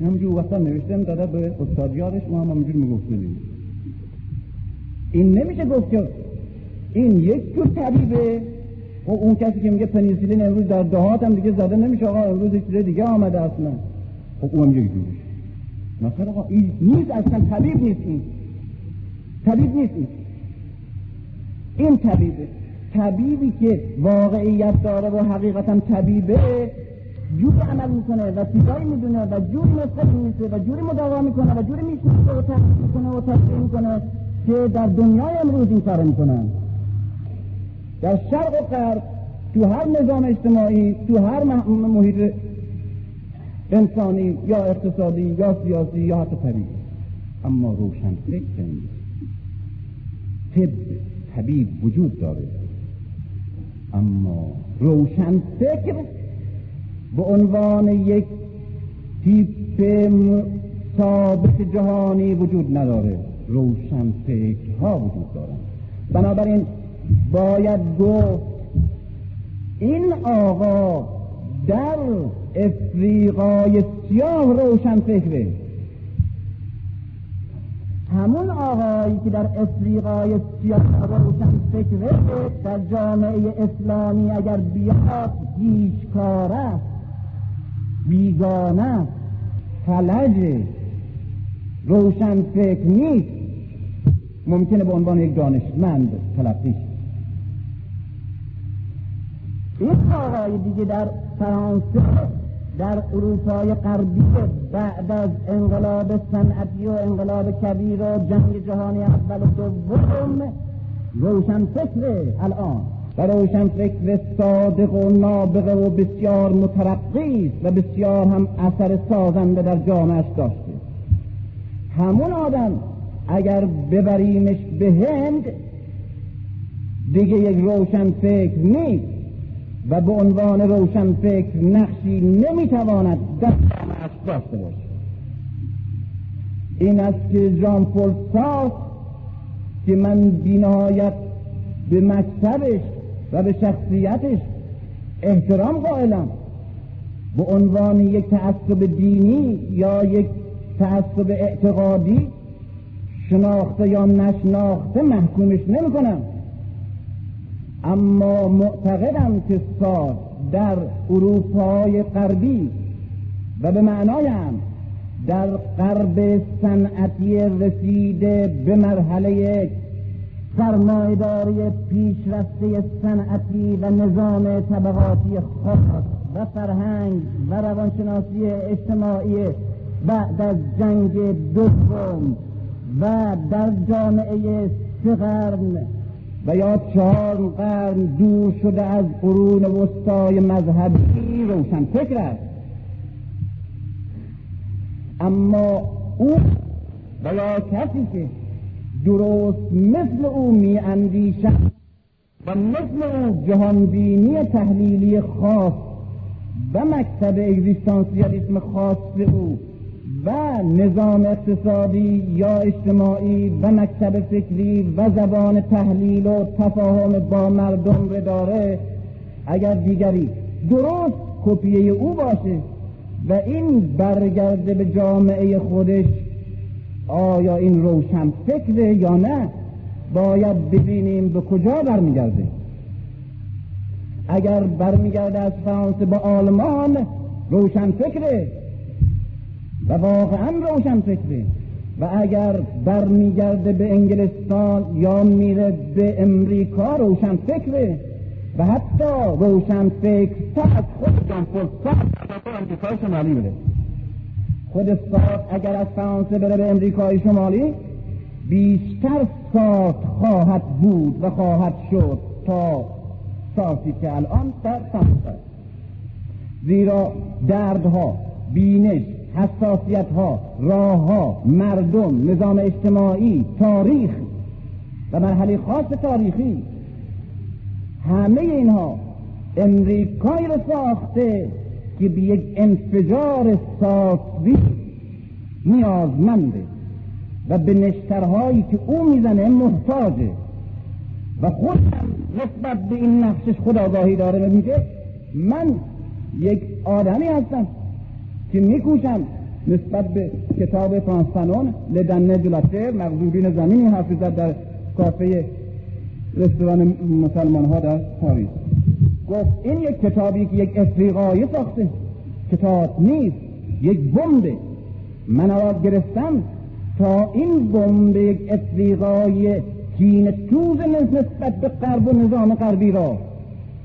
همینجور وقتا نوشتم داده به استادیارش ما هم می‌گفته این نمیشه گفت که این یک جور طبیبه. خب اون کسی که میگه پنیسیلین امروز در دهات هم دیگه زده نمیشه آقا امروز چیز دیگه آمده اصلا خب اون هم یک جورش مثلا آقا این نیست اصلا طبیب نیست این. طبیب نیست این. این طبیبه. طبیبی که واقعیت داره و حقیقتا طبیبه جوری عمل می‌کنه و چیزایی می‌دونه و جوری نسخه میشه و جوری مداوا می‌کنه و جوری می‌شناسه و تحقیق می‌کنه و تصدیق می‌کنه. که در دنیای امروز این کار می‌کنن. در شرق و غرب تو هر نظام اجتماعی تو هر محیط انسانی یا اقتصادی یا سیاسی یا حتی طبیعی. اما روشن فکر طب طبیب وجود داره. اما روشن فکر به عنوان یک تیپ ثابت جهانی وجود نداره. روشن ها وجود دارن بنابراین باید گفت این آقا در افریقای سیاه روشن فکره. همون آقایی که در افریقای سیاه روشن فکره در جامعه اسلامی اگر بیاد هیچکاره بیگانه فلج روشن فکر نیست. ممکنه به عنوان یک دانشمند تلقی این آقای دیگه در فرانسه در اروپای غربی بعد از انقلاب صنعتی و انقلاب کبیر و جنگ جهانی اول و دوم روشن فکر الان. و روشن فکر صادق و نابغه و بسیار مترقی و بسیار هم اثر سازنده در جامعش داشته. همون آدم اگر ببریمش به هند دیگه یک روشن فکر نیست و به عنوان روشن فکر نقشی نمی‌تواند در جامعش داشته باشه. این است که جان پل که من بینهایت به مکتبش و به شخصیتش احترام قائلم. به عنوان یک تعصب دینی یا یک تعصب اعتقادی شناخته یا نشناخته محکومش نمی کنم اما معتقدم که ساد در اروپای غربی و به معنایم در غرب صنعتی رسیده به مرحله سرمایداری پیشرفته صنعتی و نظام طبقاتی خاص و فرهنگ و روانشناسی اجتماعی بعد از جنگ دوم و در جامعه سه قرن و یا چهار قرن دور شده از قرون وسطای مذهبی روشن فکر است. اما او و یا کسی که درست مثل او می اندیشد و مثل او جهانبینی تحلیلی خاص و مکتب اگزیستانسیالیسم خاص او و نظام اقتصادی یا اجتماعی و مکتب فکری و زبان تحلیل و تفاهم با مردم رو داره. اگر دیگری درست کپیه او باشه و این برگرده به جامعه خودش آیا این روشن فکره یا نه؟ باید ببینیم به کجا برمیگرده. اگر برمیگرده از فرانسه با آلمان روشن فکره. و واقعا روشن فکره. و اگر برمیگرده به انگلستان یا میره به امریکا روشن فکره. و حتی روشن فکر از خود جان امریکای شمالی بره خود ساعت اگر از فرانسه بره به امریکای شمالی بیشتر ساعت خواهد بود و خواهد شد تا ساعتی که الان در فرانسه زیرا دردها بینش حساسیت ها راه ها مردم نظام اجتماعی تاریخ و مرحله خاص تاریخی. همه اینها امریکایی رو ساخته که به یک انفجار ساسوی نیازمنده و به نشترهایی که او می‌زنه محتاجه. و خودم نسبت به این نقشش خداگاهی داره و میگه من یک آدمی هستم که میکوشم نسبت به کتاب فرانسفنون لدنه دولتر مغزوبین زمینی حافظت در کافه رستوران مسلمان ها در پاریس. گفت این یک کتابی که یک افریقایی ساخته. کتاب نیست یک بمبه. من آواز گرفتم تا این بمب یک افریقایی کین توز نسبت به غرب و نظام غربی را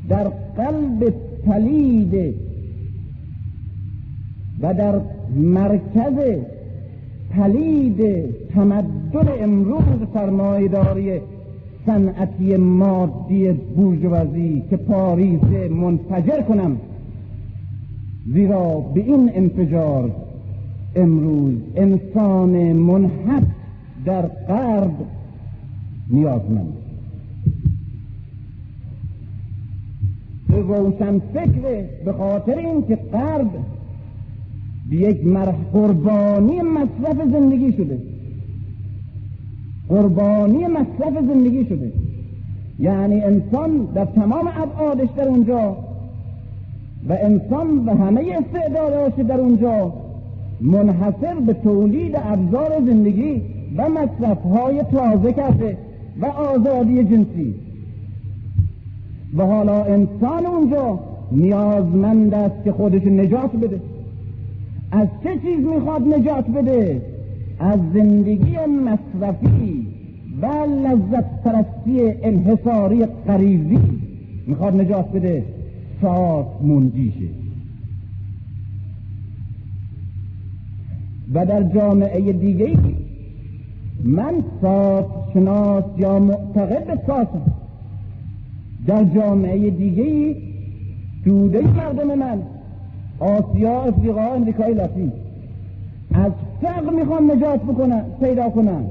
در قلب پلید و در مرکز پلید تمدن امروز سرمایهداری صنعتی مادی بورژوازی که پاریس منفجر کنم. زیرا به این انفجار امروز انسان منحط در غرب نیازمند. روشن فکر به خاطر اینکه غرب به یک قربانی مصرف زندگی شده. قربانی مصرف زندگی شده. یعنی انسان در تمام ابعادش در اونجا و انسان و همه استعداداش در اونجا منحصر به تولید ابزار زندگی و مصرف های تازه کرده و آزادی جنسی. و حالا انسان اونجا نیازمند است که خودش نجات بده. از چه چیز می‌خواد نجات بده؟ از زندگی مصرفی و لذت پرستی انحصاری قریزی می‌خواد نجات بده. ساعت منجیشه و در جامعه دیگه من ساعت شناس یا معتقد به ساعتم در جامعه دیگه توده مردم من آسیا افریقا امریکای لاتین. از فقر می‌خوان نجات بکنن پیدا کنن.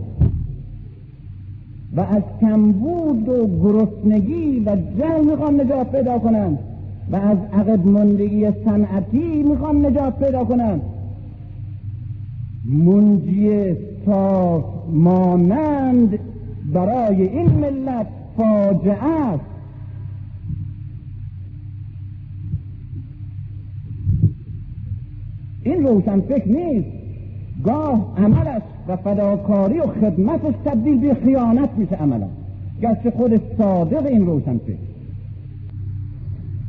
و از کمبود و گرسنگی و جهل می‌خوان نجات پیدا کنن. و از عقب مندگی صنعتی می‌خوان نجات پیدا کنن. منجی صاف مانند برای این ملت فاجعه است. این روشن فکر نیست. گاه عملش و فداکاری و خدمتش تبدیل به خیانت میشه عملا. گرچه خود صادق این روشن فکر.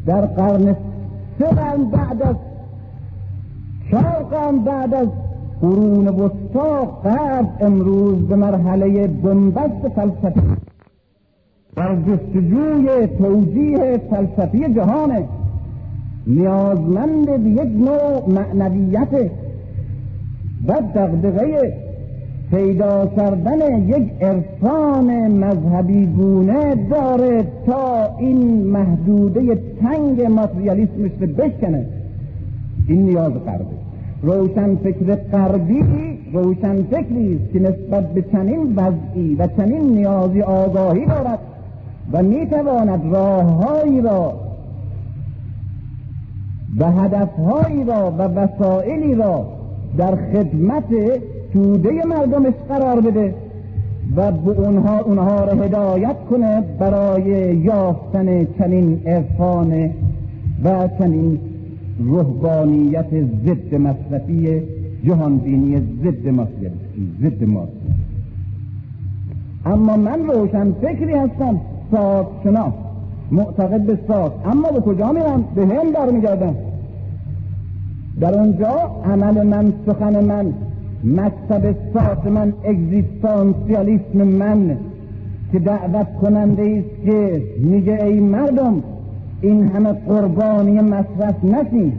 در قرن سه بعد از چهار قرن بعد از قرون وسطا قرب امروز به مرحله بنبست فلسفی در جستجوی توجیه فلسفی جهانه. نیازمند به یک نوع معنویت و دقدقه پیدا کردن یک عرفان مذهبی گونه داره تا این محدوده تنگ ماتریالیسمش رو بشکنه. این نیاز غربه روشن فکر غربی روشن فکری است که نسبت به چنین وضعی و چنین نیازی آگاهی دارد و می‌تواند راههایی را و هدفهایی را و وسائلی را در خدمت توده مردمش قرار بده و به اونها, اونها را هدایت کنه برای یافتن چنین عرفان و چنین رهبانیت ضد مصرفی جهانبینی ضد مصرفی ضد مصرفی اما من روشن فکری هستم ساز شناس. معتقد به ساز. اما به کجا میرم به هم برمیگردم در اونجا عمل من سخن من مکتب ساز من اگزیستانسیالیسم من که دعوت کننده است که میگه ای مردم این همه قربانی مصرف نشید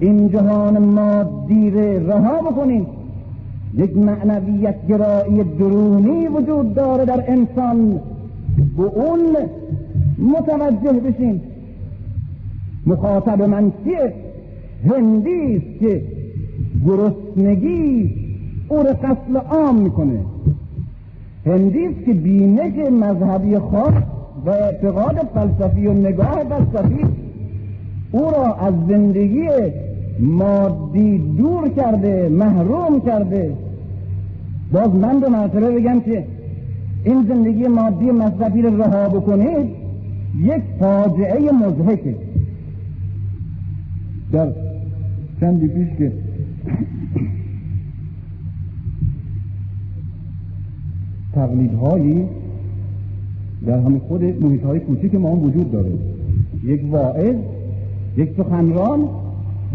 این جهان مادی رها بکنید. یک معنویت گرایی درونی وجود داره در انسان. به اون متوجه بشین. مخاطب من کیه هندی است که گرسنگی او را قتل عام می‌کنه. هندی است که بینش مذهبی خاص و اعتقاد فلسفی و نگاه فلسفی او را از زندگی مادی دور کرده محروم کرده. باز من دو مرتبه بگم که این زندگی مادی مصرفی رو رها بکنید یک فاجعه مزهکه در چندی پیش که تقلیدهایی در همین خود محیط های کوچیک ما هم وجود داره. یک واعظ یک سخنران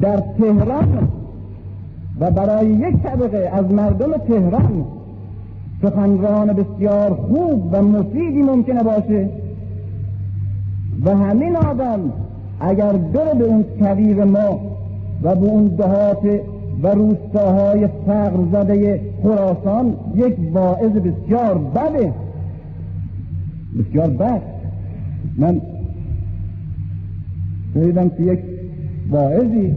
در تهران و برای یک طبقه از مردم تهران سخنران بسیار خوب و مفیدی ممکنه باشه. و همین آدم اگر دل به اون کویر ما و به اون دهات و روستاهای فقر زده خراسان یک واعظ بسیار بده. بسیار بد. من شنیدم که یک واعظی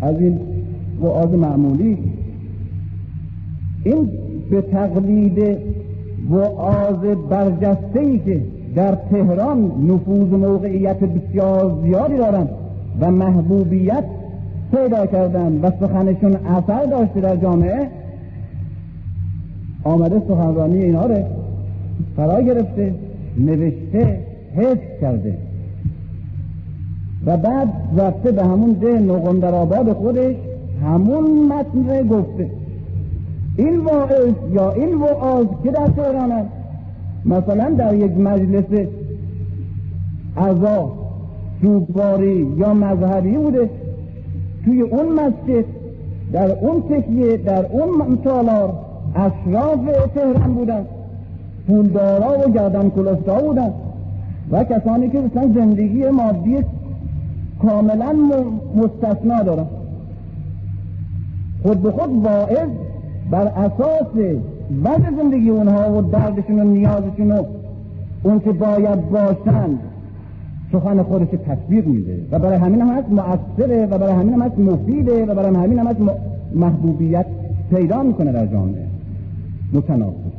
از این وعاظ معمولی. این به تقلید وعاظ برجسته ای که در تهران نفوذ موقعیت بسیار زیادی دارند و محبوبیت پیدا کردن و سخنشون اثر داشته در جامعه. آمده سخنرانی اینا رو فرا گرفته نوشته حفظ کرده. و بعد رفته به همون ده نقندر آباد خودش همون متن گفته. این واعظ یا این وعاظ که در تهران مثلا در یک مجلس عزا سوگواری یا مذهبی بوده توی اون مسجد در اون تکیه در اون تالار اشراف تهران بودن پولدارا و گردن کلفتا بودن و کسانی که مثلا زندگی مادی کاملا مستثنا دارن. خود به خود واعظ بر اساس وضع زندگی اونها و دردشون و نیازشون و اون که باید باشند سخن خودش تصویر میده. و برای همین هم هست مؤثره و برای همین هم هست مفیده و برای همین هم هست محبوبیت پیدا می‌کنه در جامعه. متناسب